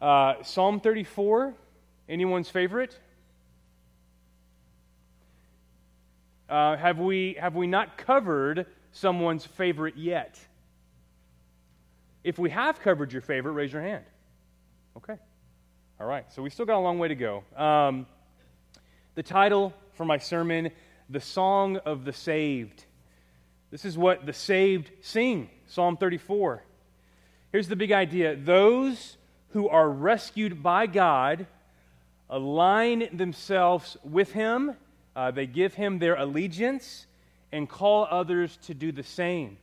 Uh, Psalm 34, anyone's favorite? Uh, have, we, have we not covered someone's favorite yet? If we have covered your favorite, raise your hand. Okay. All right. So we still got a long way to go. Um, the title for my sermon, The Song of the Saved. This is what the saved sing, Psalm 34. Here's the big idea those who are rescued by God align themselves with Him uh, they give him their allegiance and call others to do the same.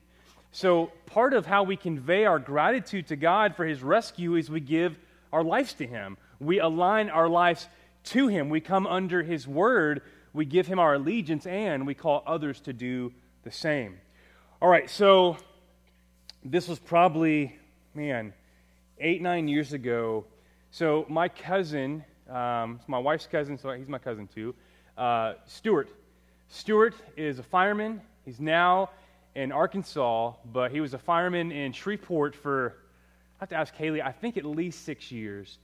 So, part of how we convey our gratitude to God for his rescue is we give our lives to him. We align our lives to him. We come under his word. We give him our allegiance and we call others to do the same. All right, so this was probably, man, eight, nine years ago. So, my cousin, um, my wife's cousin, so he's my cousin too uh, Stewart. Stewart is a fireman. He's now in Arkansas, but he was a fireman in Shreveport for, I have to ask Haley, I think at least six years.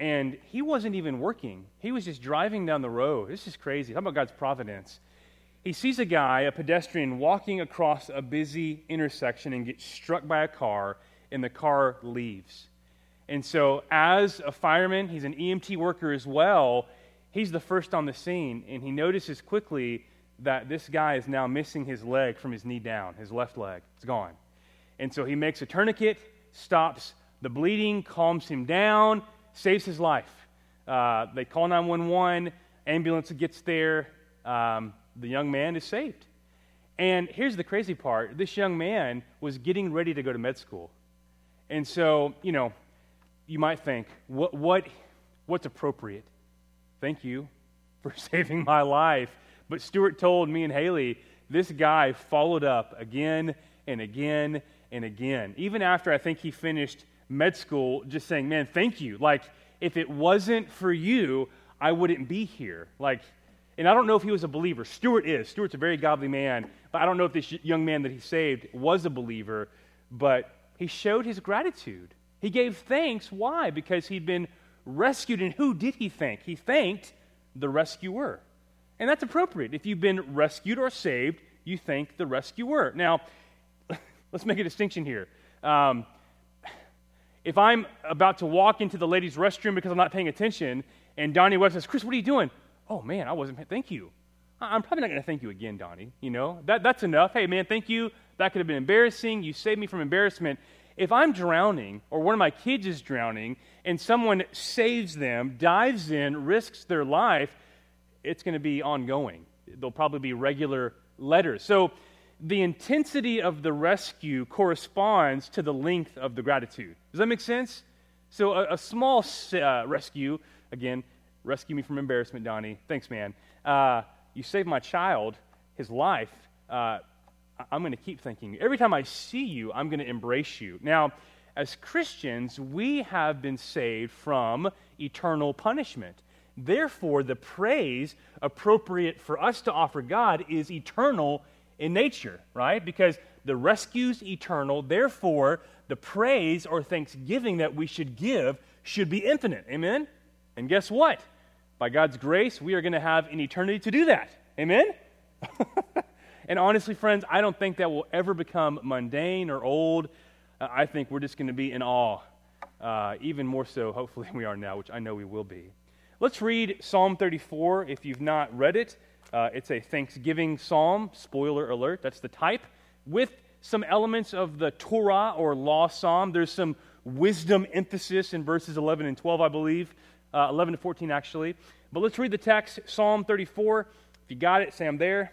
And he wasn't even working. He was just driving down the road. This is crazy. How about God's providence? He sees a guy, a pedestrian, walking across a busy intersection and gets struck by a car, and the car leaves. And so, as a fireman, he's an EMT worker as well he's the first on the scene, and he notices quickly that this guy is now missing his leg from his knee down, his left leg. It's gone. And so he makes a tourniquet, stops the bleeding, calms him down, saves his life. Uh, they call 911, ambulance gets there, um, the young man is saved. And here's the crazy part this young man was getting ready to go to med school. And so, you know, you might think, what, what, what's appropriate? Thank you for saving my life. But Stuart told me and Haley, this guy followed up again and again and again. Even after I think he finished med school, just saying, man, thank you. Like, if it wasn't for you, I wouldn't be here. Like, and I don't know if he was a believer. Stuart is. Stuart's a very godly man, but I don't know if this young man that he saved was a believer, but he showed his gratitude. He gave thanks. Why? Because he'd been rescued. And who did he thank? He thanked the rescuer. And that's appropriate. If you've been rescued or saved, you thank the rescuer. Now, let's make a distinction here. Um, if I'm about to walk into the ladies' restroom because I'm not paying attention, and Donnie Webb says, Chris, what are you doing? Oh, man, I wasn't, thank you. I'm probably not going to thank you again, Donnie. You know, that, that's enough. Hey, man, thank you. That could have been embarrassing. You saved me from embarrassment. If I'm drowning, or one of my kids is drowning, and someone saves them, dives in, risks their life, it's going to be ongoing. There'll probably be regular letters. So the intensity of the rescue corresponds to the length of the gratitude. Does that make sense? So a, a small uh, rescue, again, rescue me from embarrassment, Donnie. Thanks, man. Uh, you saved my child, his life. Uh, I'm going to keep thanking you. Every time I see you, I'm going to embrace you. Now, as Christians, we have been saved from eternal punishment. Therefore, the praise appropriate for us to offer God is eternal in nature, right? Because the rescue's eternal. Therefore, the praise or thanksgiving that we should give should be infinite. Amen? And guess what? By God's grace, we are going to have an eternity to do that. Amen? And honestly, friends, I don't think that will ever become mundane or old. Uh, I think we're just going to be in awe, uh, even more so, hopefully, we are now, which I know we will be. Let's read Psalm 34 if you've not read it. Uh, it's a Thanksgiving psalm, spoiler alert, that's the type, with some elements of the Torah or law psalm. There's some wisdom emphasis in verses 11 and 12, I believe, uh, 11 to 14, actually. But let's read the text, Psalm 34. If you got it, say I'm there.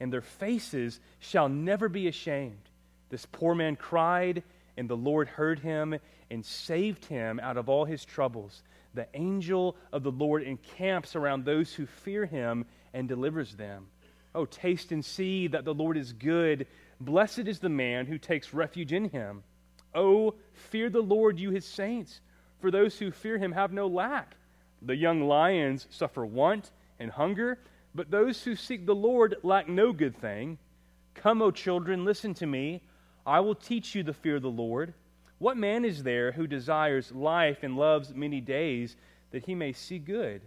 and their faces shall never be ashamed. This poor man cried, and the Lord heard him and saved him out of all his troubles. The angel of the Lord encamps around those who fear him and delivers them. Oh, taste and see that the Lord is good. Blessed is the man who takes refuge in him. Oh, fear the Lord, you his saints, for those who fear him have no lack. The young lions suffer want and hunger, but those who seek the Lord lack no good thing. Come, O children, listen to me. I will teach you the fear of the Lord. What man is there who desires life and loves many days that he may see good?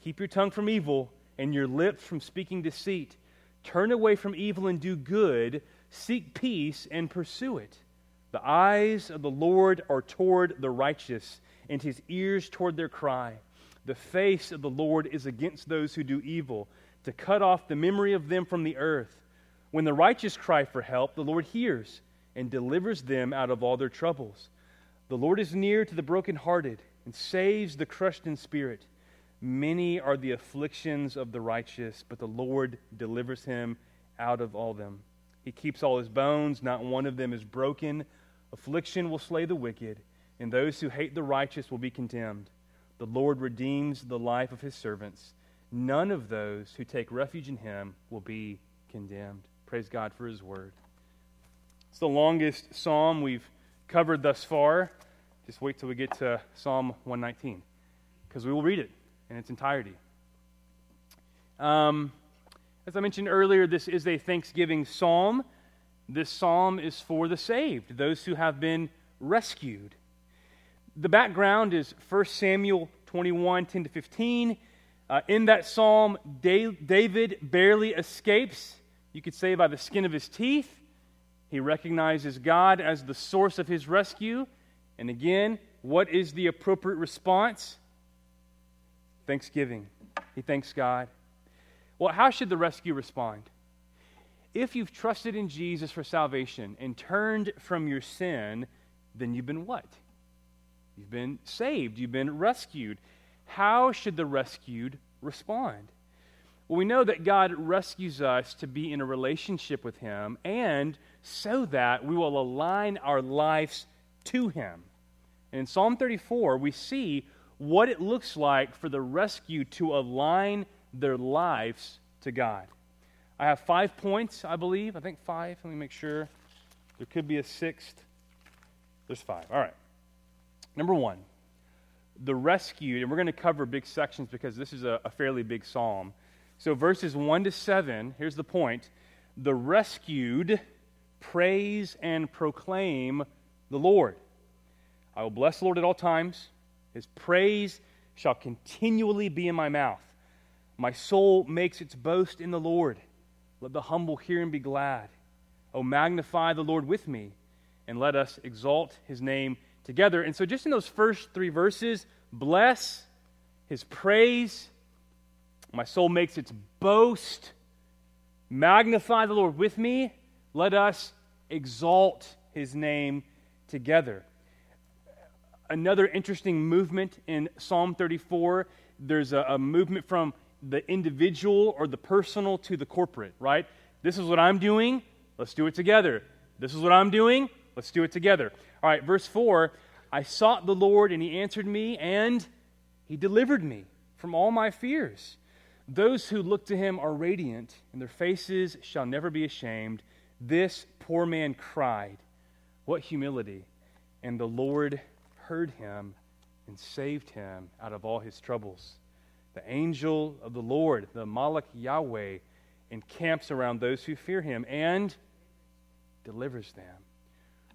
Keep your tongue from evil and your lips from speaking deceit. Turn away from evil and do good. Seek peace and pursue it. The eyes of the Lord are toward the righteous, and his ears toward their cry. The face of the Lord is against those who do evil, to cut off the memory of them from the earth. When the righteous cry for help, the Lord hears and delivers them out of all their troubles. The Lord is near to the brokenhearted and saves the crushed in spirit. Many are the afflictions of the righteous, but the Lord delivers him out of all them. He keeps all his bones, not one of them is broken. Affliction will slay the wicked, and those who hate the righteous will be condemned. The Lord redeems the life of his servants. None of those who take refuge in him will be condemned. Praise God for his word. It's the longest psalm we've covered thus far. Just wait till we get to Psalm 119, because we will read it in its entirety. Um, as I mentioned earlier, this is a thanksgiving psalm. This psalm is for the saved, those who have been rescued. The background is 1 Samuel 21 10 to 15. Uh, in that psalm, David barely escapes, you could say, by the skin of his teeth. He recognizes God as the source of his rescue. And again, what is the appropriate response? Thanksgiving. He thanks God. Well, how should the rescue respond? If you've trusted in Jesus for salvation and turned from your sin, then you've been what? You've been saved. You've been rescued. How should the rescued respond? Well, we know that God rescues us to be in a relationship with Him and so that we will align our lives to Him. And in Psalm 34, we see what it looks like for the rescue to align their lives to God. I have five points, I believe. I think five. Let me make sure. There could be a sixth. There's five. All right. Number one, the rescued, and we're going to cover big sections because this is a, a fairly big psalm. So, verses 1 to 7, here's the point the rescued praise and proclaim the Lord. I will bless the Lord at all times. His praise shall continually be in my mouth. My soul makes its boast in the Lord. Let the humble hear and be glad. Oh, magnify the Lord with me, and let us exalt his name together. And so, just in those first three verses, bless, his praise, my soul makes its boast. Magnify the Lord with me. Let us exalt his name together another interesting movement in Psalm 34. There's a, a movement from the individual or the personal to the corporate, right? This is what I'm doing. Let's do it together. This is what I'm doing. Let's do it together. All right, verse 4 I sought the Lord, and he answered me, and he delivered me from all my fears. Those who look to him are radiant, and their faces shall never be ashamed. This poor man cried. What humility! And the Lord heard him and saved him out of all his troubles. The angel of the Lord, the Malach Yahweh, encamps around those who fear him and delivers them.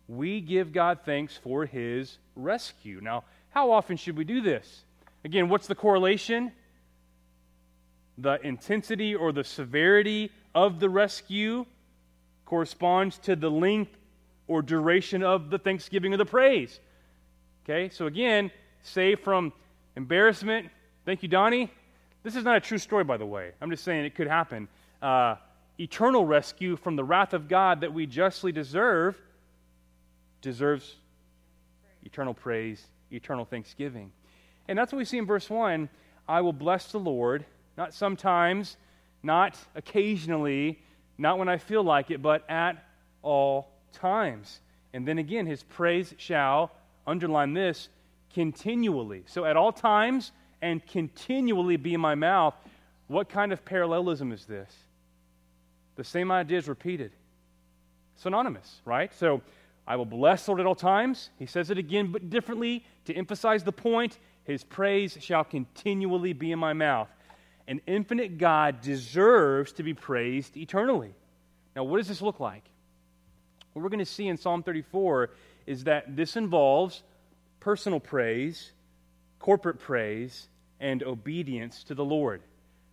We give God thanks for his rescue. Now, how often should we do this? Again, what's the correlation? The intensity or the severity of the rescue corresponds to the length or duration of the thanksgiving or the praise. Okay, so again, save from embarrassment. Thank you, Donnie. This is not a true story, by the way. I'm just saying it could happen. Uh, eternal rescue from the wrath of God that we justly deserve deserves eternal praise, eternal thanksgiving. And that's what we see in verse 1. I will bless the Lord, not sometimes, not occasionally, not when I feel like it, but at all times. And then again, his praise shall underline this, continually. So at all times and continually be in my mouth. What kind of parallelism is this? The same idea is repeated. Synonymous, right? So I will bless the Lord at all times. He says it again, but differently to emphasize the point. His praise shall continually be in my mouth. An infinite God deserves to be praised eternally. Now, what does this look like? What we're going to see in Psalm 34 is that this involves personal praise, corporate praise, and obedience to the Lord.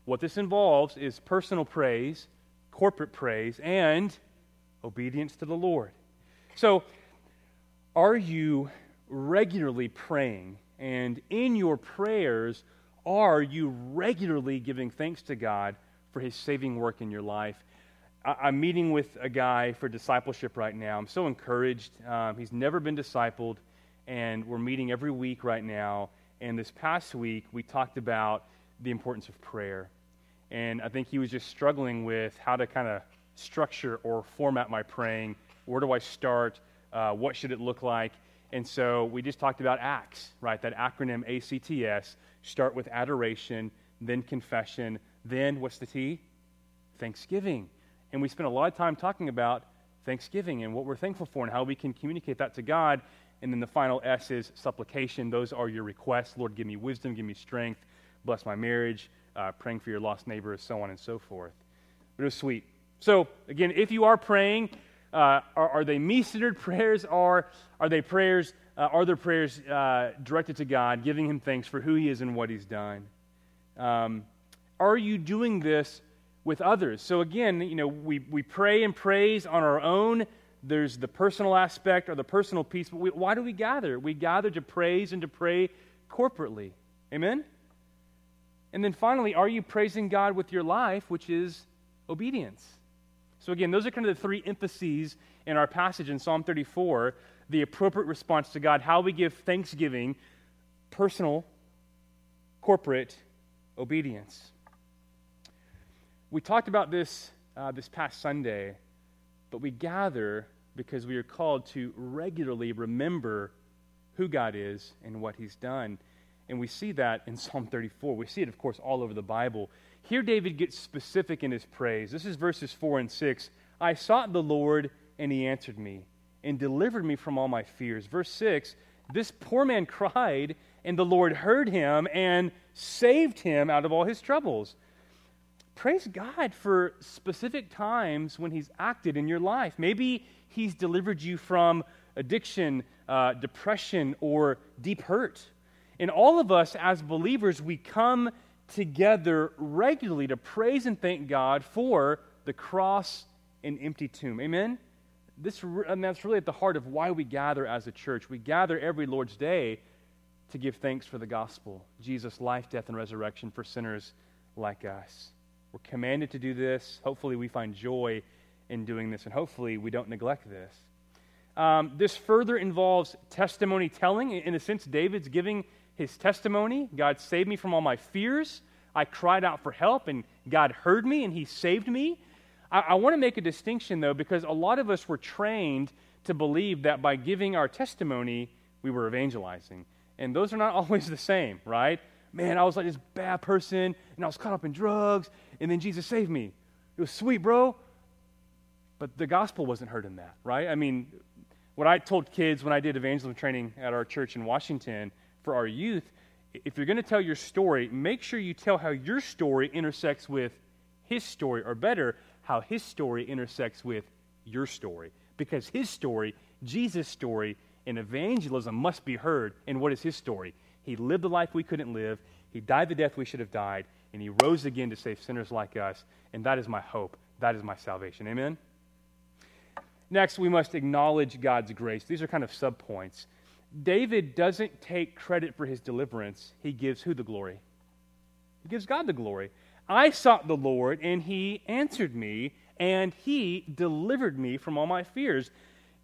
What this involves is personal praise, corporate praise, and obedience to the Lord. So, are you regularly praying? And in your prayers, are you regularly giving thanks to God for his saving work in your life? I, am meeting with a guy for discipleship right now. I'm so encouraged. Um, he's never been discipled, and we're meeting every week right now. And this past week, we talked about the importance of prayer. And I think he was just struggling with how to kind of structure or format my praying. Where do I start? Uh, what should it look like? And so we just talked about ACTS, right? That acronym ACTS. Start with adoration, then confession, then what's the T? Thanksgiving. And we spent a lot of time talking about thanksgiving and what we're thankful for and how we can communicate that to God. And then the final S is supplication. Those are your requests. Lord, give me wisdom, give me strength, bless my marriage, uh, praying for your lost neighbors, so on and so forth. But it was sweet. So, again, if you are praying, uh, are, are, they me centered prayers or are they prayers? Uh, are there prayers uh, directed to God, giving Him thanks for who He is and what He's done? Um, are you doing this with others. So again, you know, we, we pray and praise on our own. There's the personal aspect or the personal piece. But we, why do we gather? We gather to praise and to pray corporately. Amen? And then finally, are you praising God with your life, which is obedience? So again, those are kind of the three emphases in our passage in Psalm 34 the appropriate response to God, how we give thanksgiving, personal, corporate obedience. We talked about this uh, this past Sunday, but we gather because we are called to regularly remember who God is and what He's done. And we see that in Psalm 34. We see it, of course, all over the Bible. Here, David gets specific in his praise. This is verses 4 and 6. I sought the Lord, and he answered me, and delivered me from all my fears. Verse 6 This poor man cried, and the Lord heard him and saved him out of all his troubles praise God for specific times when He's acted in your life. Maybe He's delivered you from addiction, uh, depression, or deep hurt. And all of us as believers, we come together regularly to praise and thank God for the cross and empty tomb. Amen? This, and that's really at the heart of why we gather as a church. We gather every Lord's Day to give thanks for the gospel Jesus' life, death, and resurrection for sinners like us. We're commanded to do this. Hopefully, we find joy in doing this, and hopefully, we don't neglect this. Um, this further involves testimony telling. In a sense, David's giving his testimony God saved me from all my fears. I cried out for help, and God heard me, and He saved me. I, I want to make a distinction, though, because a lot of us were trained to believe that by giving our testimony, we were evangelizing. And those are not always the same, right? Man, I was like this bad person, and I was caught up in drugs, and then Jesus saved me. It was sweet, bro. But the gospel wasn't heard in that, right? I mean, what I told kids when I did evangelism training at our church in Washington for our youth, if you're going to tell your story, make sure you tell how your story intersects with his story, or better, how his story intersects with your story. Because his story, Jesus' story, in evangelism must be heard. And what is his story? He lived the life we couldn't live, he died the death we should have died, and he rose again to save sinners like us. And that is my hope. That is my salvation. Amen? Next, we must acknowledge God's grace. These are kind of subpoints. David doesn't take credit for his deliverance, he gives who the glory? He gives God the glory. I sought the Lord, and he answered me, and he delivered me from all my fears.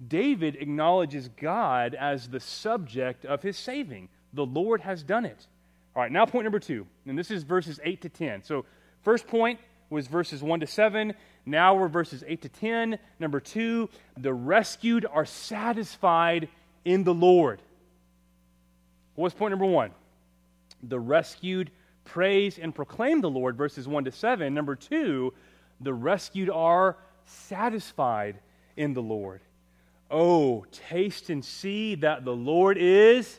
David acknowledges God as the subject of his saving. The Lord has done it. All right, now point number two, and this is verses 8 to 10. So, first point was verses 1 to 7. Now we're verses 8 to 10. Number two, the rescued are satisfied in the Lord. What's point number one? The rescued praise and proclaim the Lord, verses 1 to 7. Number two, the rescued are satisfied in the Lord. Oh, taste and see that the Lord is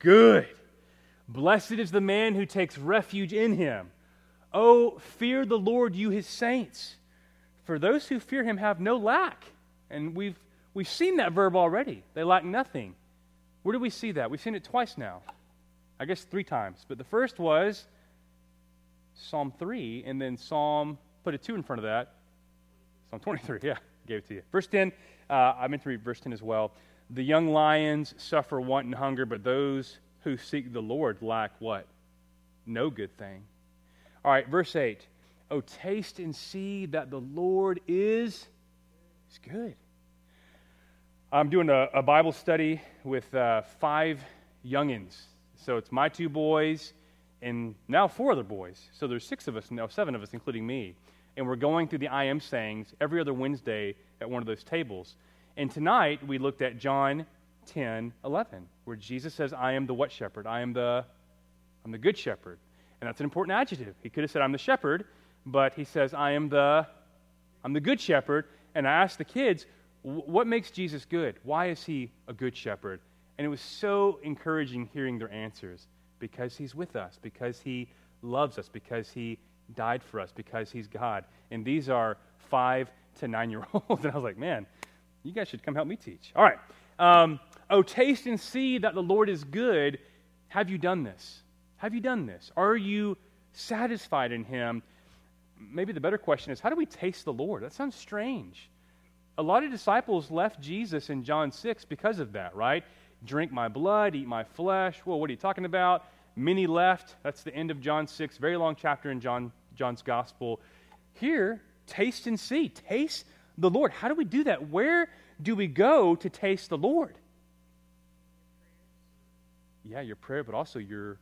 good. Blessed is the man who takes refuge in him. Oh, fear the Lord, you his saints. For those who fear him have no lack. And we've, we've seen that verb already. They lack nothing. Where do we see that? We've seen it twice now. I guess three times. But the first was Psalm 3, and then Psalm, put a 2 in front of that. Psalm 23, yeah, gave it to you. Verse 10, uh, I meant to read verse 10 as well. The young lions suffer want and hunger, but those who seek the Lord lack what? No good thing. All right, verse 8. Oh, taste and see that the Lord is, is good. I'm doing a, a Bible study with uh, five youngins. So it's my two boys and now four other boys. So there's six of us now, seven of us, including me. And we're going through the I am sayings every other Wednesday at one of those tables. And tonight we looked at John 10, 11, where Jesus says, I am the what shepherd? I am the, I'm the good shepherd. And that's an important adjective. He could have said, I'm the shepherd, but he says, I am the, I'm the good shepherd. And I asked the kids, what makes Jesus good? Why is he a good shepherd? And it was so encouraging hearing their answers because he's with us, because he loves us, because he died for us, because he's God. And these are five to nine year olds. And I was like, man, you guys should come help me teach. All right. Um, oh, taste and see that the Lord is good. Have you done this? Have you done this? Are you satisfied in Him? Maybe the better question is how do we taste the Lord? That sounds strange. A lot of disciples left Jesus in John 6 because of that, right? Drink my blood, eat my flesh. Well, what are you talking about? Many left. That's the end of John 6. Very long chapter in John, John's gospel. Here, taste and see. Taste the Lord. How do we do that? Where do we go to taste the Lord? Yeah, your prayer, but also your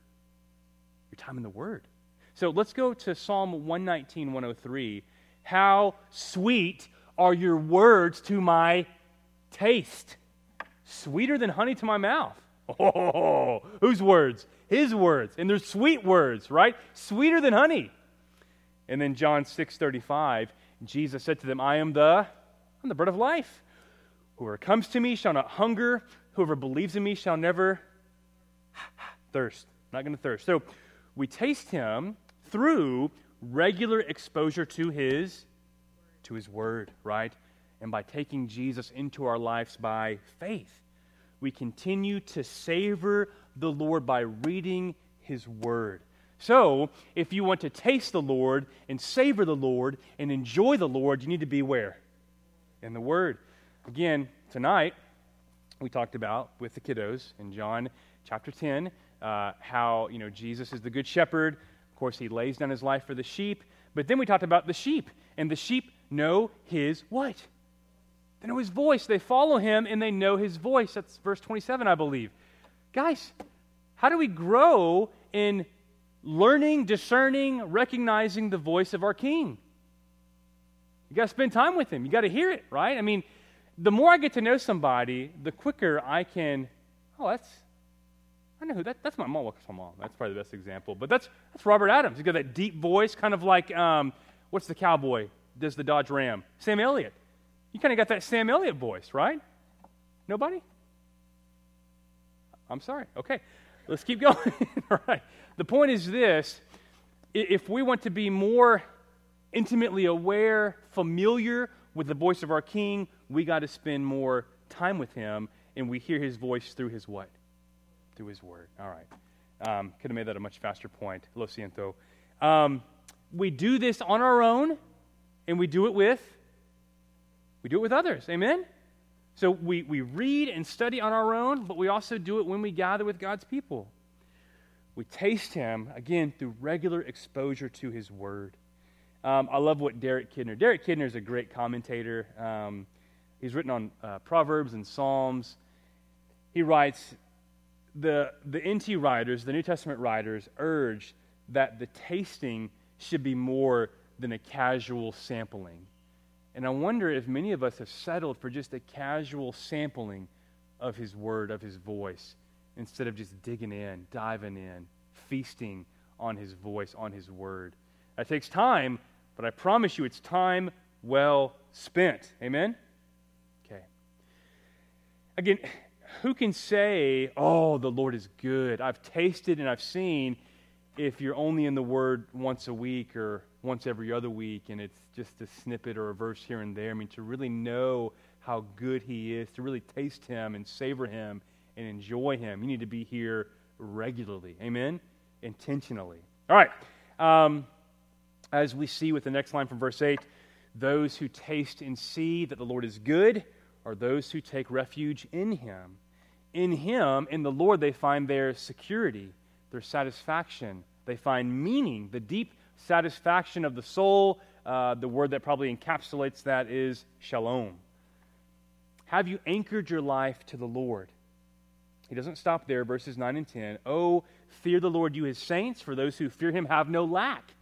your time in the Word. So let's go to Psalm 119, 103. How sweet are your words to my taste, sweeter than honey to my mouth. Oh, whose words? His words. And they're sweet words, right? Sweeter than honey. And then John 6:35, Jesus said to them, I am the I'm the bread of life. Whoever comes to me shall not hunger, whoever believes in me shall never thirst. Not going to thirst. So we taste him through regular exposure to his to his word, right? And by taking Jesus into our lives by faith. We continue to savor the Lord by reading his word. So, if you want to taste the Lord and savor the Lord and enjoy the Lord, you need to be where? In the Word. Again, tonight, we talked about with the kiddos in John chapter 10 uh, how you know Jesus is the good shepherd. Of course, he lays down his life for the sheep. But then we talked about the sheep, and the sheep know his what? They know his voice. They follow him, and they know his voice. That's verse 27, I believe. Guys, how do we grow in learning, discerning, recognizing the voice of our King? You got to spend time with him. You got to hear it, right? I mean, the more I get to know somebody, the quicker I can. Oh, that's I know who that, that's my mom. Well, my mom. That's probably the best example. But that's, that's Robert Adams. He's got that deep voice, kind of like, um, what's the cowboy? Does the Dodge Ram? Sam Elliott. You kind of got that Sam Elliott voice, right? Nobody? I'm sorry. Okay. Let's keep going. All right. The point is this if we want to be more intimately aware, familiar with the voice of our King, we got to spend more time with him, and we hear his voice through his what? through his word. All right. Um, could have made that a much faster point. Lo siento. Um, we do this on our own, and we do it with we do it with others. Amen? So we, we read and study on our own, but we also do it when we gather with God's people. We taste Him, again, through regular exposure to His Word. Um, I love what Derek Kidner. Derek Kidner is a great commentator. Um, he's written on uh, Proverbs and Psalms. He writes, the, the NT writers, the New Testament writers, urge that the tasting should be more than a casual sampling. And I wonder if many of us have settled for just a casual sampling of his word, of his voice, instead of just digging in, diving in, feasting on His voice, on His word. That takes time, but I promise you it's time well spent. Amen? Okay. Again, who can say, oh, the Lord is good? I've tasted and I've seen if you're only in the Word once a week or once every other week and it's just a snippet or a verse here and there. I mean, to really know how good He is, to really taste Him and savor Him and enjoy Him, you need to be here regularly. Amen? Intentionally. All right. Um, as we see with the next line from verse 8, those who taste and see that the Lord is good are those who take refuge in Him. In Him, in the Lord, they find their security, their satisfaction. They find meaning, the deep satisfaction of the soul. Uh, the word that probably encapsulates that is shalom. Have you anchored your life to the Lord? He doesn't stop there, verses 9 and 10. Oh, fear the Lord, you his saints, for those who fear him have no lack.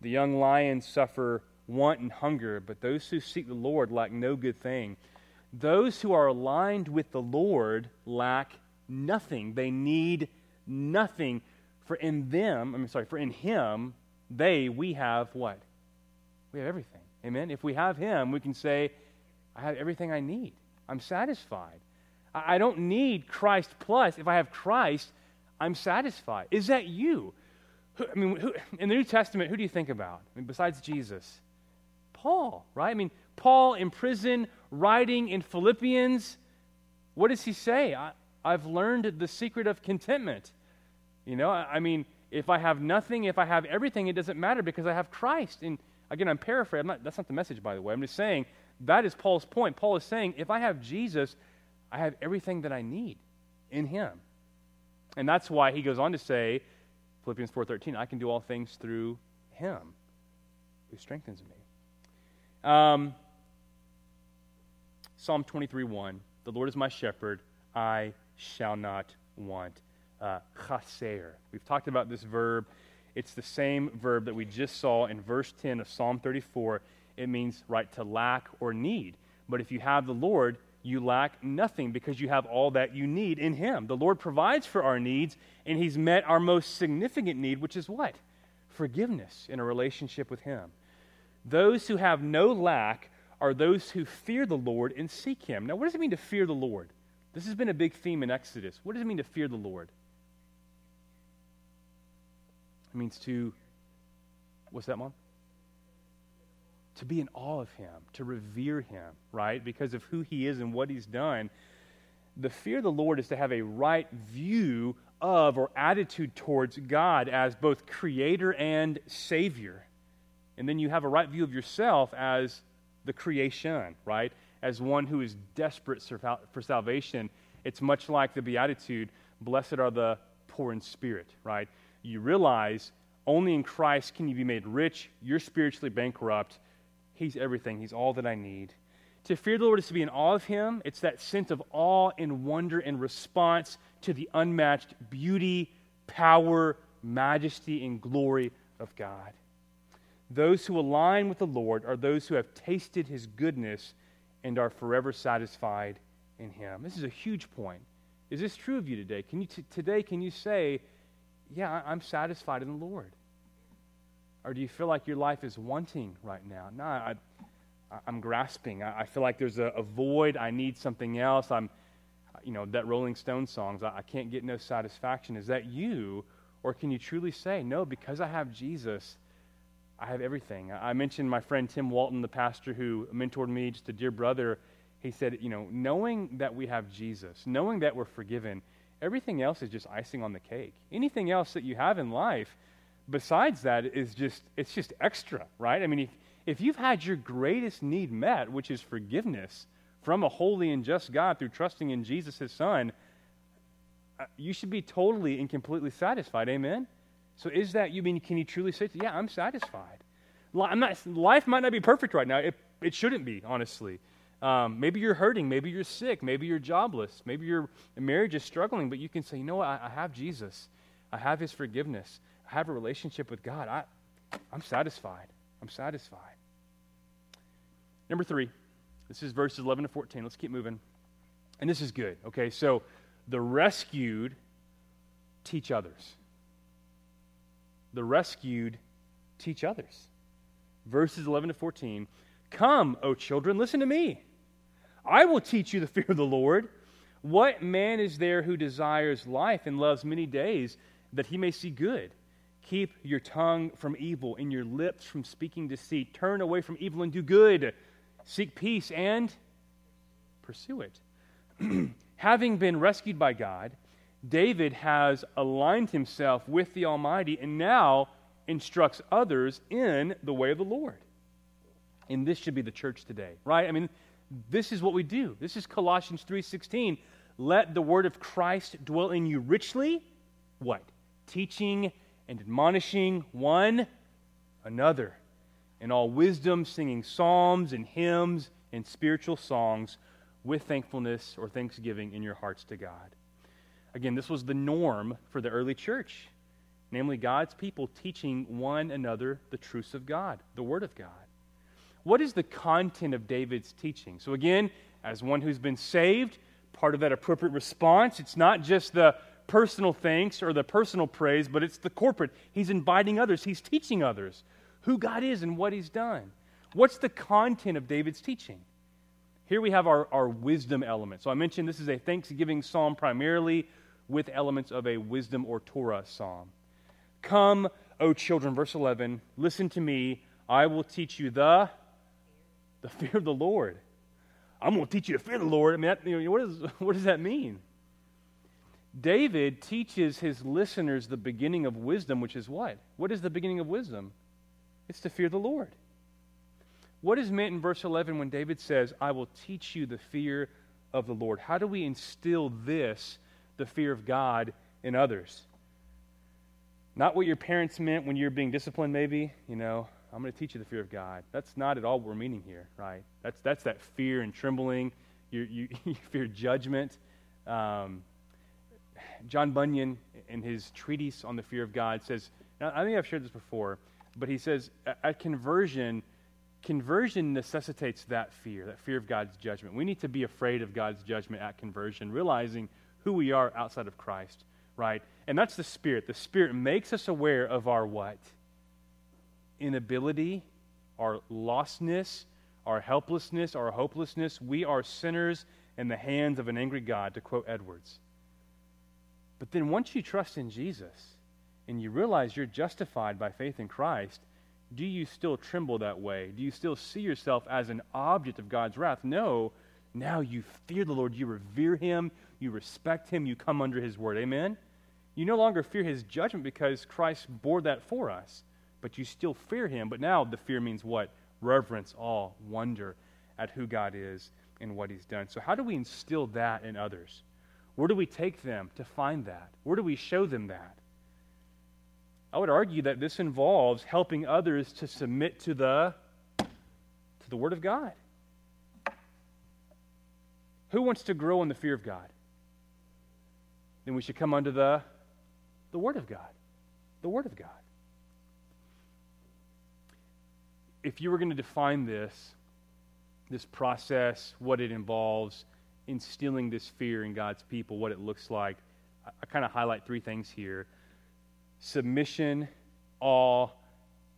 The young lions suffer want and hunger, but those who seek the Lord lack no good thing. Those who are aligned with the Lord lack nothing. They need nothing. For in them, I'm sorry, for in him, they, we have what? We have everything. Amen? If we have him, we can say, I have everything I need. I'm satisfied. I don't need Christ plus. If I have Christ, I'm satisfied. Is that you? I mean, who, in the New Testament, who do you think about? I mean, besides Jesus? Paul, right? I mean, Paul in prison, writing in Philippians, what does he say? I, have learned the secret of contentment. You know, I, I, mean, if I have nothing, if I have everything, it doesn't matter because I have Christ. And again, I'm paraphrasing. Not, that's not the message, by the way. I'm just saying that is Paul's point. Paul is saying, if I have Jesus, I have everything that I need in him. And that's why he goes on to say, Philippians 4:13, I can do all things through him who strengthens me. Um, Psalm 23 1. The Lord is my shepherd, I shall not want. Uh, chaser. We've talked about this verb. It's the same verb that we just saw in verse 10 of Psalm 34. It means, right, to lack or need. But if you have the Lord, you lack nothing because you have all that you need in Him. The Lord provides for our needs, and He's met our most significant need, which is what? Forgiveness in a relationship with Him. Those who have no lack are those who fear the Lord and seek Him. Now, what does it mean to fear the Lord? This has been a big theme in Exodus. What does it mean to fear the Lord? It means to, what's that, Mom? To be in awe of Him, to revere Him, right? Because of who He is and what He's done. The fear of the Lord is to have a right view of or attitude towards God as both Creator and Savior. And then you have a right view of yourself as the creation, right? As one who is desperate for salvation. It's much like the Beatitude Blessed are the poor in spirit, right? You realize only in Christ can you be made rich. You're spiritually bankrupt. He's everything, He's all that I need. To fear the Lord is to be in awe of Him. It's that sense of awe and wonder in response to the unmatched beauty, power, majesty, and glory of God. Those who align with the Lord are those who have tasted his goodness and are forever satisfied in him. This is a huge point. Is this true of you today? Can you t- today can you say, "Yeah, I'm satisfied in the Lord"? Or do you feel like your life is wanting right now? No, I, I'm grasping. I, I, feel like there's a, a, void. I need something else. I'm, you know, that Rolling Stone songs. I, I can't get no satisfaction. Is that you, or can you truly say, "No, because I have Jesus"? I have everything. I mentioned my friend Tim Walton, the pastor who mentored me, just a dear brother. He said, you know, knowing that we have Jesus, knowing that we're forgiven, everything else is just icing on the cake. Anything else that you have in life besides that is just, it's just extra, right? I mean, if, if you've had your greatest need met, which is forgiveness from a holy and just God through trusting in Jesus, his son, uh, you should be totally and completely satisfied. Amen? So is that you mean can you truly say, yeah, I'm satisfied? I'm not, life might not be perfect right now. It, it shouldn't be, honestly. Um, maybe you're hurting. Maybe you're sick. Maybe you're jobless. Maybe your marriage is struggling, but you can say, you know what? I, I have Jesus. I have his forgiveness. I have a relationship with God. I, I'm satisfied. I'm satisfied. Number three, this is verses 11 to 14. Let's keep moving. And this is good. Okay, so the rescued teach others. The rescued teach others. Verses 11 to 14 Come, O children, listen to me. I will teach you the fear of the Lord. What man is there who desires life and loves many days that he may see good? Keep your tongue from evil and your lips from speaking deceit. Turn away from evil and do good. Seek peace and pursue it. Having been rescued by God, David has aligned himself with the Almighty and now instructs others in the way of the Lord. And this should be the church today, right? I mean, this is what we do. This is Colossians 3:16. Let the word of Christ dwell in you richly. What? Teaching and admonishing one another in all wisdom, singing psalms and hymns and spiritual songs with thankfulness or thanksgiving in your hearts to God. Again, this was the norm for the early church, namely God's people teaching one another the truths of God, the Word of God. What is the content of David's teaching? So, again, as one who's been saved, part of that appropriate response, it's not just the personal thanks or the personal praise, but it's the corporate. He's inviting others, he's teaching others who God is and what he's done. What's the content of David's teaching? Here we have our, our wisdom element. So I mentioned this is a thanksgiving psalm primarily with elements of a wisdom or Torah psalm. Come, O children, verse 11, listen to me. I will teach you the, the fear of the Lord. I'm going to teach you to fear the Lord. I mean, that, you know, what, is, what does that mean? David teaches his listeners the beginning of wisdom, which is what? What is the beginning of wisdom? It's to fear the Lord. What is meant in verse 11 when David says, I will teach you the fear of the Lord? How do we instill this, the fear of God, in others? Not what your parents meant when you're being disciplined, maybe. You know, I'm going to teach you the fear of God. That's not at all what we're meaning here, right? That's, that's that fear and trembling. You, you, you fear judgment. Um, John Bunyan, in his treatise on the fear of God, says, I think I've shared this before, but he says, at conversion, conversion necessitates that fear, that fear of God's judgment. We need to be afraid of God's judgment at conversion, realizing who we are outside of Christ, right? And that's the Spirit. The Spirit makes us aware of our what? Inability, our lostness, our helplessness, our hopelessness. We are sinners in the hands of an angry God, to quote Edwards. But then once you trust in Jesus and you realize you're justified by faith in Christ, do you still tremble that way? Do you still see yourself as an object of God's wrath? No. Now you fear the Lord. You revere him. You respect him. You come under his word. Amen? You no longer fear his judgment because Christ bore that for us, but you still fear him. But now the fear means what? Reverence, awe, wonder at who God is and what he's done. So, how do we instill that in others? Where do we take them to find that? Where do we show them that? I would argue that this involves helping others to submit to the to the word of God. Who wants to grow in the fear of God? Then we should come under the the word of God. The word of God. If you were going to define this this process, what it involves, instilling this fear in God's people, what it looks like, I, I kind of highlight three things here submission, awe,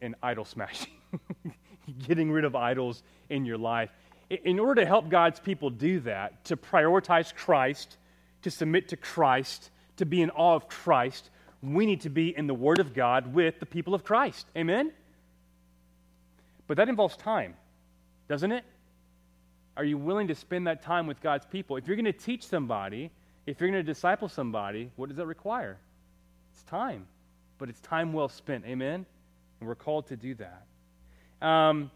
and idol smashing. Getting rid of idols in your life. In order to help God's people do that, to prioritize Christ, to submit to Christ, to be in awe of Christ, we need to be in the Word of God with the people of Christ. Amen? But that involves time, doesn't it? Are you willing to spend that time with God's people? If you're going to teach somebody, if you're going to disciple somebody, what does that require? It's time, but it's time well spent. Amen? And we're called to do that. Um,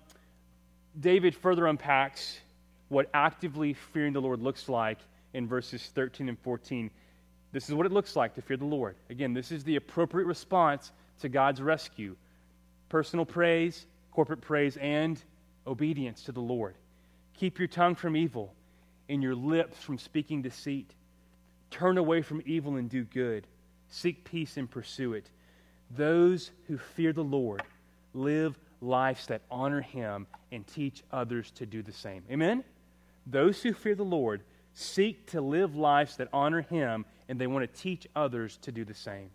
David further unpacks what actively fearing the Lord looks like in verses 13 and 14. This is what it looks like to fear the Lord. Again, this is the appropriate response to God's rescue personal praise, corporate praise, and obedience to the Lord. Keep your tongue from evil and your lips from speaking deceit. Turn away from evil and do good. Seek peace and pursue it. Those who fear the Lord live lives that honor him and teach others to do the same. Amen? Those who fear the Lord seek to live lives that honor Him, and they want to teach others to do the same.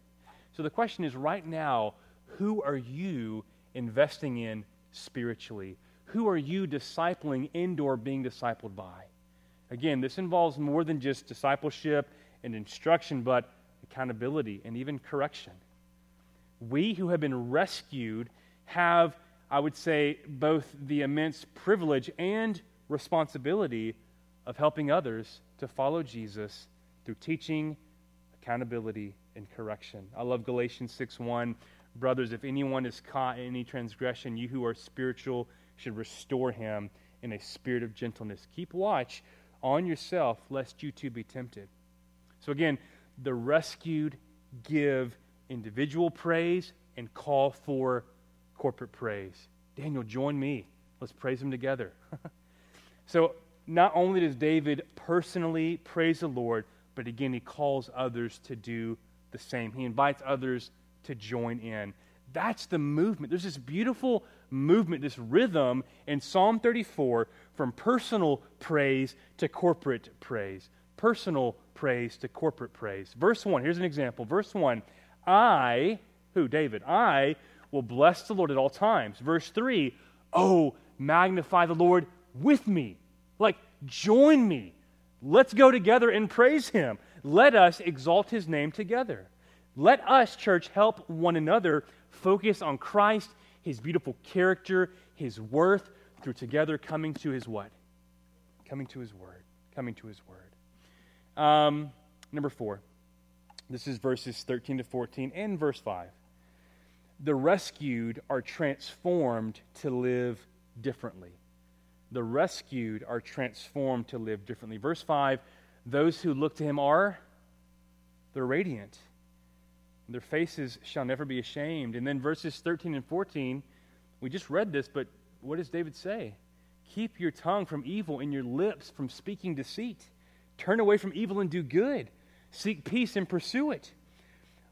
So the question is right now, who are you investing in spiritually? Who are you discipling indoor being discipled by? Again, this involves more than just discipleship and instruction, but accountability and even correction. We who have been rescued have, I would say, both the immense privilege and responsibility of helping others to follow Jesus through teaching, accountability, and correction. I love Galatians 6 1. Brothers, if anyone is caught in any transgression, you who are spiritual should restore him in a spirit of gentleness. Keep watch on yourself, lest you too be tempted. So, again, the rescued give individual praise and call for corporate praise. Daniel, join me. Let's praise him together. so, not only does David personally praise the Lord, but again, he calls others to do the same. He invites others to join in. That's the movement. There's this beautiful movement, this rhythm in Psalm 34 from personal praise to corporate praise. Personal praise to corporate praise. Verse 1, here's an example. Verse 1 I, who? David, I will bless the Lord at all times. Verse 3, oh, magnify the Lord with me. Like, join me. Let's go together and praise him. Let us exalt his name together. Let us, church, help one another focus on Christ, his beautiful character, his worth, through together coming to his what? Coming to his word. Coming to his word. Um, number four. This is verses 13 to 14 and verse 5. The rescued are transformed to live differently. The rescued are transformed to live differently. Verse 5 Those who look to him are, they're radiant. Their faces shall never be ashamed. And then verses 13 and 14, we just read this, but what does David say? Keep your tongue from evil and your lips from speaking deceit. Turn away from evil and do good. Seek peace and pursue it.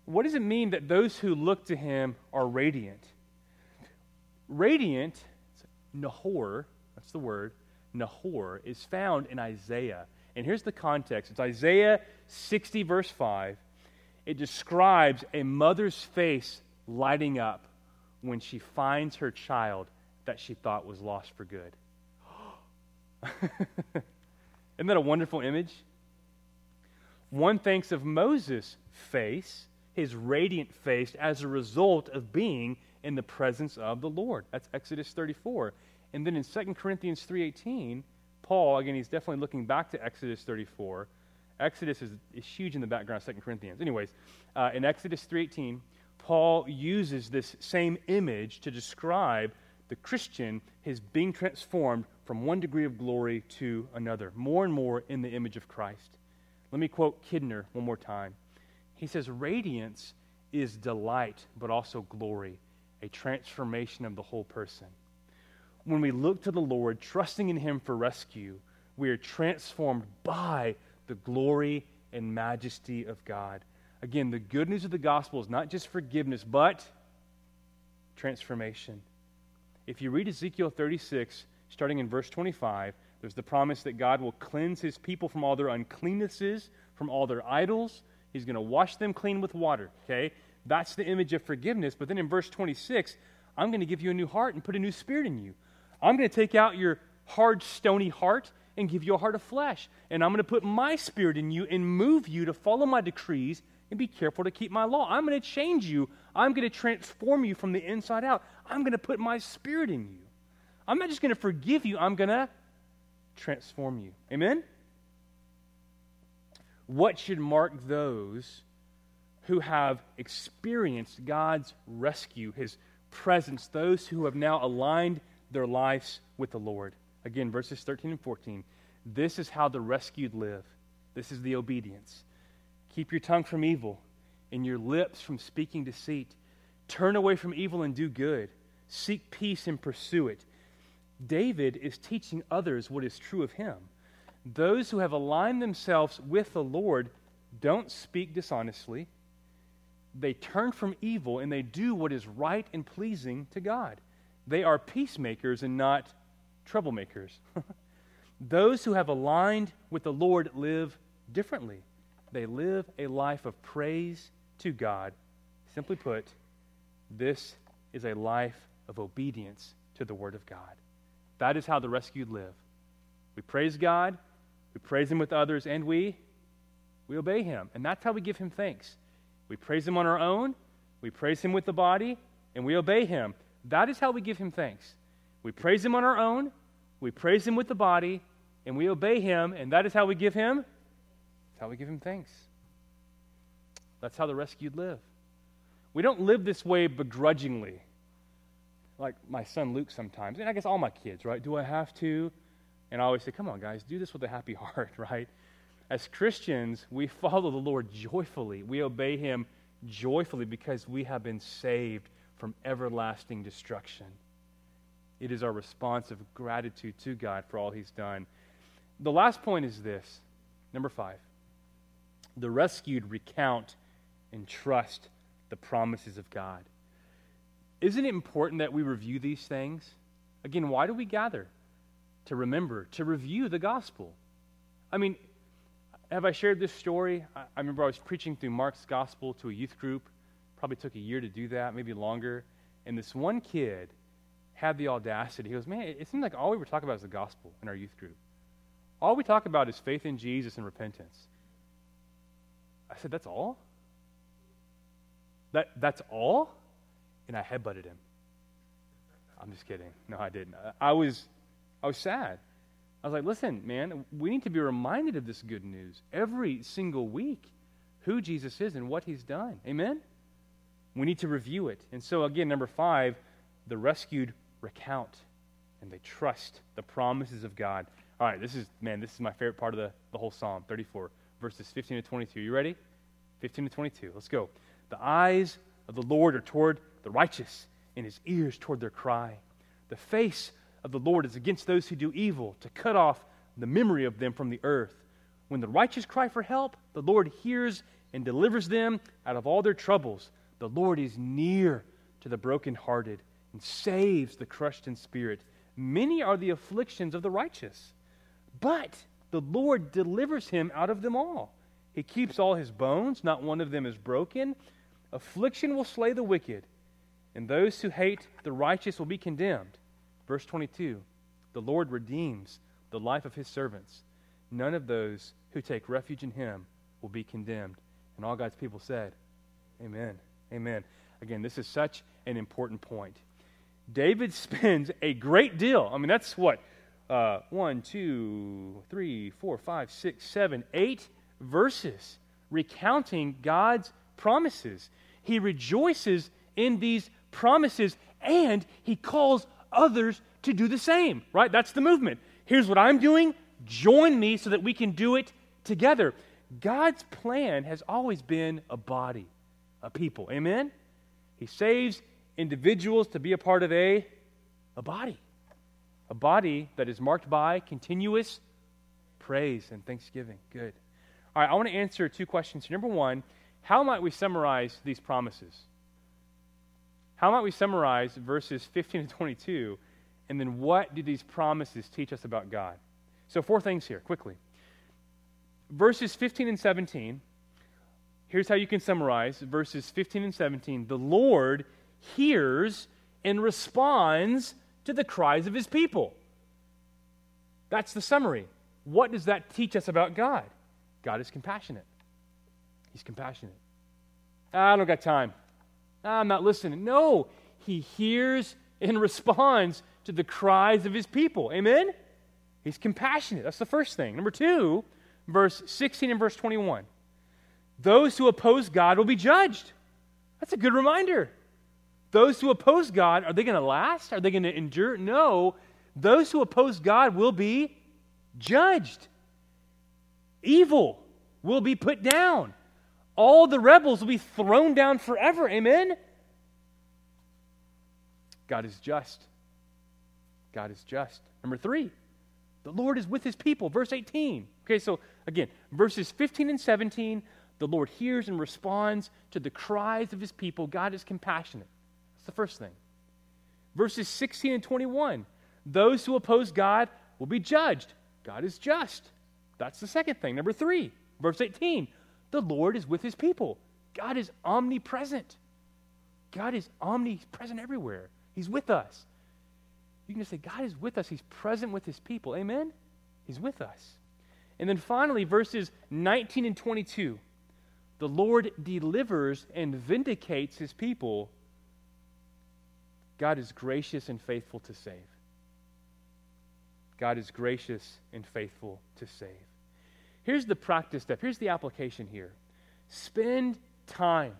What does it mean that those who look to him are radiant? Radiant, Nahor, that's the word, Nahor, is found in Isaiah. And here's the context it's Isaiah 60, verse 5. It describes a mother's face lighting up when she finds her child that she thought was lost for good. Isn't that a wonderful image? One thinks of Moses' face, his radiant face, as a result of being in the presence of the Lord. That's Exodus 34. And then in 2 Corinthians 3.18, Paul, again, he's definitely looking back to Exodus 34. Exodus is, is huge in the background of 2 Corinthians. Anyways, uh, in Exodus 3.18, Paul uses this same image to describe the Christian his being transformed from one degree of glory to another, more and more in the image of Christ. Let me quote Kidner one more time. He says, Radiance is delight, but also glory, a transformation of the whole person. When we look to the Lord, trusting in Him for rescue, we are transformed by the glory and majesty of God. Again, the good news of the gospel is not just forgiveness, but transformation. If you read Ezekiel 36, starting in verse 25, there's the promise that God will cleanse his people from all their uncleannesses, from all their idols. He's going to wash them clean with water, okay? That's the image of forgiveness. But then in verse 26, I'm going to give you a new heart and put a new spirit in you. I'm going to take out your hard, stony heart and give you a heart of flesh. And I'm going to put my spirit in you and move you to follow my decrees and be careful to keep my law. I'm going to change you. I'm going to transform you from the inside out. I'm going to put my spirit in you. I'm not just going to forgive you, I'm going to transform you. Amen? What should mark those who have experienced God's rescue, His presence, those who have now aligned their lives with the Lord? Again, verses 13 and 14. This is how the rescued live. This is the obedience. Keep your tongue from evil and your lips from speaking deceit. Turn away from evil and do good. Seek peace and pursue it. David is teaching others what is true of him. Those who have aligned themselves with the Lord don't speak dishonestly. They turn from evil and they do what is right and pleasing to God. They are peacemakers and not troublemakers. Those who have aligned with the Lord live differently. They live a life of praise to God. Simply put, this is a life of obedience to the Word of God. That is how the rescued live. We praise God, we praise Him with others, and we, we obey Him. And that's how we give Him thanks. We praise Him on our own, we praise Him with the body, and we obey Him. That is how we give Him thanks. We praise Him on our own, we praise Him with the body, and we obey Him, and that is how we give Him. That's how we give Him thanks. That's how the rescued live. We don't live this way begrudgingly. Like my son Luke sometimes, and I guess all my kids, right? Do I have to? And I always say, come on, guys, do this with a happy heart, right? As Christians, we follow the Lord joyfully. We obey Him joyfully because we have been saved from everlasting destruction. It is our response of gratitude to God for all He's done. The last point is this number five the rescued recount and trust the promises of God. Isn't it important that we review these things? Again, why do we gather? To remember, to review the gospel. I mean, have I shared this story? I, remember I was preaching through Mark's gospel to a youth group. Probably took a year to do that, maybe longer. And this one kid had the audacity. He goes, Man, it seems like all we were talking about is the gospel in our youth group. All we talk about is faith in Jesus and repentance. I said, That's all? That, that's all? And I headbutted him. I'm just kidding. No, I didn't. I was, I was sad. I was like, listen, man, we need to be reminded of this good news every single week who Jesus is and what he's done. Amen? We need to review it. And so, again, number five, the rescued recount and they trust the promises of God. All right, this is, man, this is my favorite part of the, the whole Psalm 34, verses 15 to 22. You ready? 15 to 22. Let's go. The eyes of the Lord are toward the righteous, and his ears toward their cry. The face of the Lord is against those who do evil, to cut off the memory of them from the earth. When the righteous cry for help, the Lord hears and delivers them out of all their troubles. The Lord is near to the brokenhearted and saves the crushed in spirit. Many are the afflictions of the righteous, but the Lord delivers him out of them all. He keeps all his bones, not one of them is broken. Affliction will slay the wicked, and those who hate the righteous will be condemned. Verse 22 The Lord redeems the life of his servants. None of those who take refuge in him will be condemned. And all God's people said, Amen. Amen. Again, this is such an important point. David spends a great deal. I mean, that's what? Uh, one, two, three, four, five, six, seven, eight verses recounting God's promises. He rejoices in these promises and he calls others to do the same, right? That's the movement. Here's what I'm doing. Join me so that we can do it together. God's plan has always been a body, a people. Amen? He saves individuals to be a part of a, a body. A body that is marked by continuous praise and thanksgiving. Good. All right, I want to answer two questions. Number one, how might we summarize these promises? How might we summarize verses 15 to 22? And then what do these promises teach us about God? So, four things here, quickly. Verses 15 and 17, here's how you can summarize verses 15 and 17. The Lord hears and responds to the cries of his people. That's the summary. What does that teach us about God? God is compassionate. He's compassionate. I don't got time. I'm not listening. No, he hears and responds to the cries of his people. Amen? He's compassionate. That's the first thing. Number two, verse 16 and verse 21. Those who oppose God will be judged. That's a good reminder. Those who oppose God, are they going to last? Are they going to endure? No. Those who oppose God will be judged. Evil will be put down all the rebels will be thrown down forever. Amen? God is just. God is just. Number three, the Lord is with his people. Verse 18. Okay, so again, verses 15 and 17, the Lord hears and responds to the cries of his people. God is compassionate. That's the first thing. Verses 16 and 21, those who oppose God will be judged. God is just. That's the second thing. Number three, verse 18 the Lord is with his people. God is omnipresent. God is omnipresent everywhere. He's with us. You can just say, God is with us. He's present with his people. Amen? He's with us. And then finally, verses 19 and 22 the Lord delivers and vindicates his people. God is gracious and faithful to save. God is gracious and faithful to save. Here's the practice step. Here's the application here. Spend time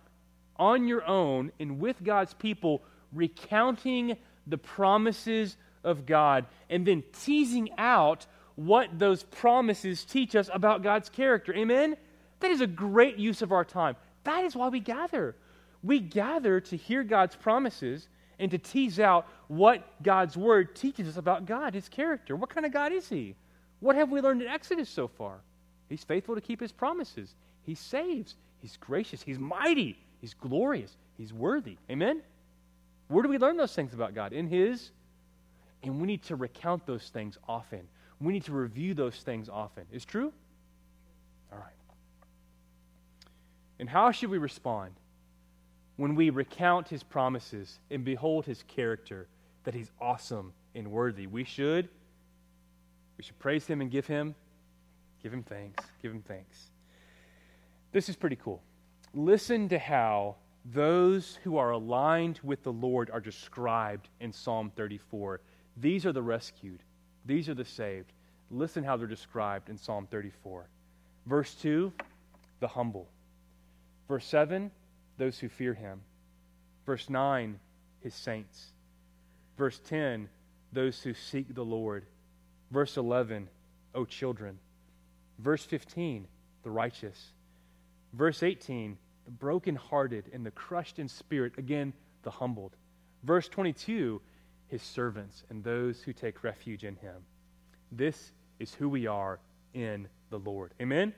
on your own and with God's people recounting the promises of God and then teasing out what those promises teach us about God's character. Amen? That is a great use of our time. That is why we gather. We gather to hear God's promises and to tease out what God's word teaches us about God, his character. What kind of God is he? What have we learned in Exodus so far? He's faithful to keep his promises. He saves. He's gracious. He's mighty. He's glorious. He's worthy. Amen? Where do we learn those things about God? In his. And we need to recount those things often. We need to review those things often. Is true? All right. And how should we respond? When we recount his promises and behold his character, that he's awesome and worthy. We should we should praise him and give him give him thanks. Give him thanks. This is pretty cool. Listen to how those who are aligned with the Lord are described in Psalm 34. These are the rescued. These are the saved. Listen how they're described in Psalm 34. Verse 2, the humble. Verse 7, those who fear him. Verse 9, his saints. Verse 10, those who seek the Lord. Verse 11, O children. Verse 15, the righteous. Verse 18, the brokenhearted and the crushed in spirit. Again, the humbled. Verse 22, his servants and those who take refuge in him. This is who we are in the Lord. Amen?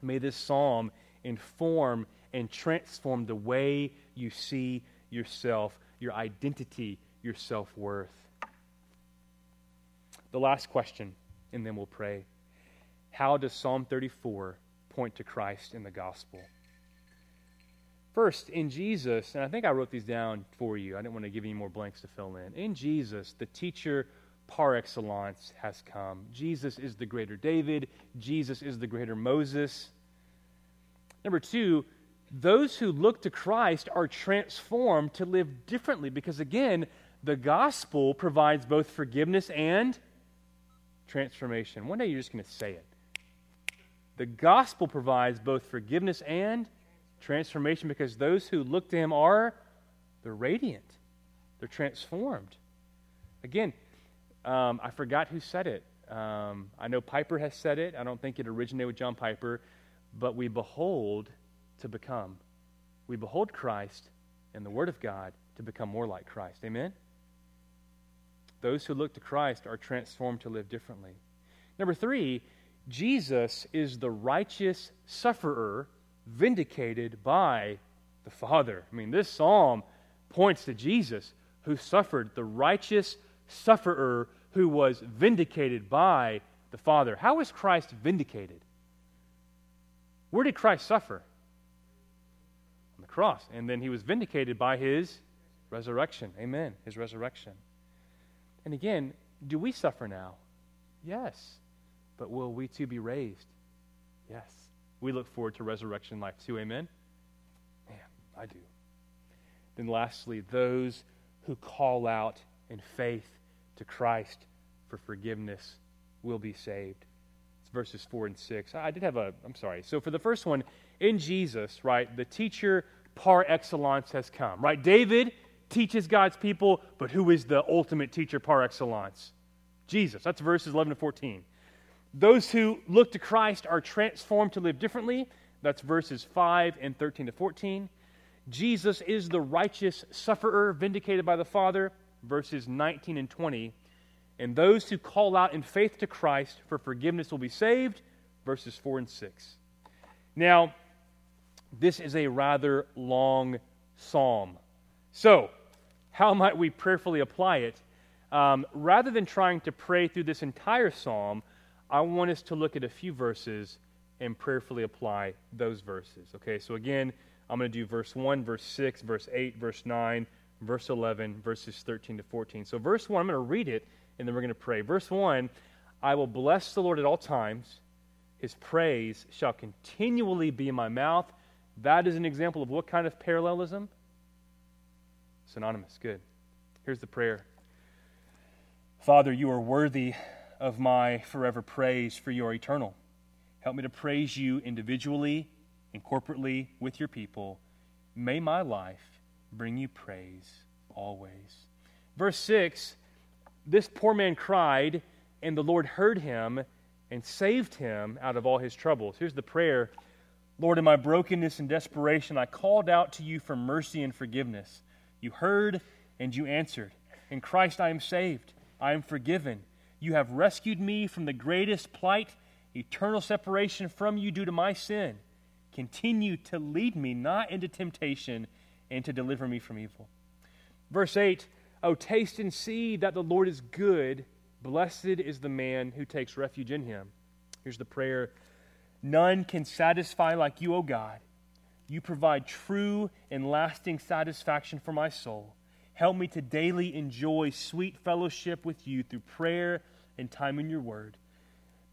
May this psalm inform and transform the way you see yourself, your identity, your self worth. The last question, and then we'll pray. How does Psalm 34 point to Christ in the gospel? First, in Jesus, and I think I wrote these down for you. I didn't want to give you more blanks to fill in. In Jesus, the teacher par excellence has come. Jesus is the greater David, Jesus is the greater Moses. Number two, those who look to Christ are transformed to live differently because, again, the gospel provides both forgiveness and transformation. One day you're just going to say it. The gospel provides both forgiveness and transformation because those who look to him are they're radiant. They're transformed. Again, um, I forgot who said it. Um, I know Piper has said it. I don't think it originated with John Piper, but we behold to become. We behold Christ and the Word of God to become more like Christ. Amen? Those who look to Christ are transformed to live differently. Number three, Jesus is the righteous sufferer vindicated by the Father. I mean, this psalm points to Jesus who suffered, the righteous sufferer who was vindicated by the Father. How was Christ vindicated? Where did Christ suffer? Cross. And then he was vindicated by his resurrection. Amen. His resurrection. And again, do we suffer now? Yes. But will we too be raised? Yes. We look forward to resurrection life too. Amen? Man, I do. Then lastly, those who call out in faith to Christ for forgiveness will be saved. It's verses 4 and 6. I did have a, I'm sorry. So for the first one, in Jesus, right, the teacher par excellence has come, right? David teaches God's people, but who is the ultimate teacher par excellence? Jesus. That's verses 11 to 14. Those who look to Christ are transformed to live differently. That's verses 5 and 13 to 14. Jesus is the righteous sufferer vindicated by the Father, verses 19 and 20. And those who call out in faith to Christ for forgiveness will be saved, verses 4 and 6. Now, this is a rather long psalm. So, how might we prayerfully apply it? Um, rather than trying to pray through this entire psalm, I want us to look at a few verses and prayerfully apply those verses. Okay, so again, I'm going to do verse 1, verse 6, verse 8, verse 9, verse 11, verses 13 to 14. So, verse 1, I'm going to read it and then we're going to pray. Verse 1 I will bless the Lord at all times, his praise shall continually be in my mouth. That is an example of what kind of parallelism? Synonymous. Good. Here's the prayer Father, you are worthy of my forever praise, for you are eternal. Help me to praise you individually and corporately with your people. May my life bring you praise always. Verse 6 This poor man cried, and the Lord heard him and saved him out of all his troubles. Here's the prayer Lord, in my brokenness and desperation, I called out to you for mercy and forgiveness. You heard and you answered. In Christ I am saved. I am forgiven. You have rescued me from the greatest plight, eternal separation from you due to my sin. Continue to lead me not into temptation and to deliver me from evil. Verse 8 Oh, taste and see that the Lord is good. Blessed is the man who takes refuge in him. Here's the prayer None can satisfy like you, O God. You provide true and lasting satisfaction for my soul. Help me to daily enjoy sweet fellowship with you through prayer and time in your word.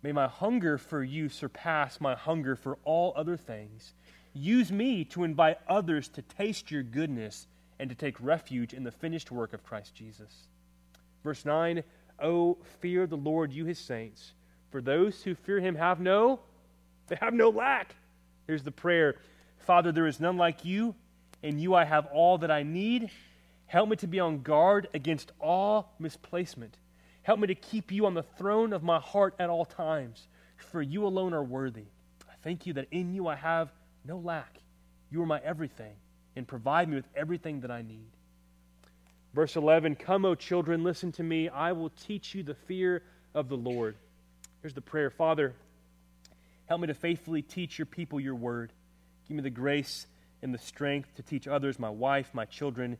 May my hunger for you surpass my hunger for all other things. Use me to invite others to taste your goodness and to take refuge in the finished work of Christ Jesus. Verse 9 O fear the Lord, you his saints, for those who fear him have no, they have no lack. Here's the prayer Father, there is none like you. and you I have all that I need. Help me to be on guard against all misplacement. Help me to keep you on the throne of my heart at all times, for you alone are worthy. I thank you that in you I have no lack. You are my everything, and provide me with everything that I need. Verse 11 Come, O children, listen to me. I will teach you the fear of the Lord. Here's the prayer Father, help me to faithfully teach your people your word. Give me the grace and the strength to teach others, my wife, my children,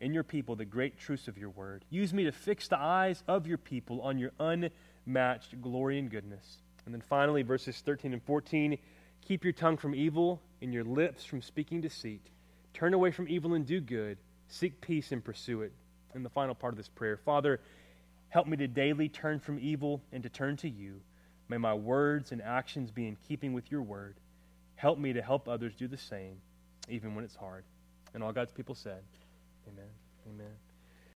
and your people, the great truths of your word. Use me to fix the eyes of your people on your unmatched glory and goodness. And then finally, verses 13 and 14 keep your tongue from evil and your lips from speaking deceit. Turn away from evil and do good. Seek peace and pursue it. And the final part of this prayer Father, help me to daily turn from evil and to turn to you. May my words and actions be in keeping with your word. Help me to help others do the same, even when it's hard. And all God's people said, Amen. Amen.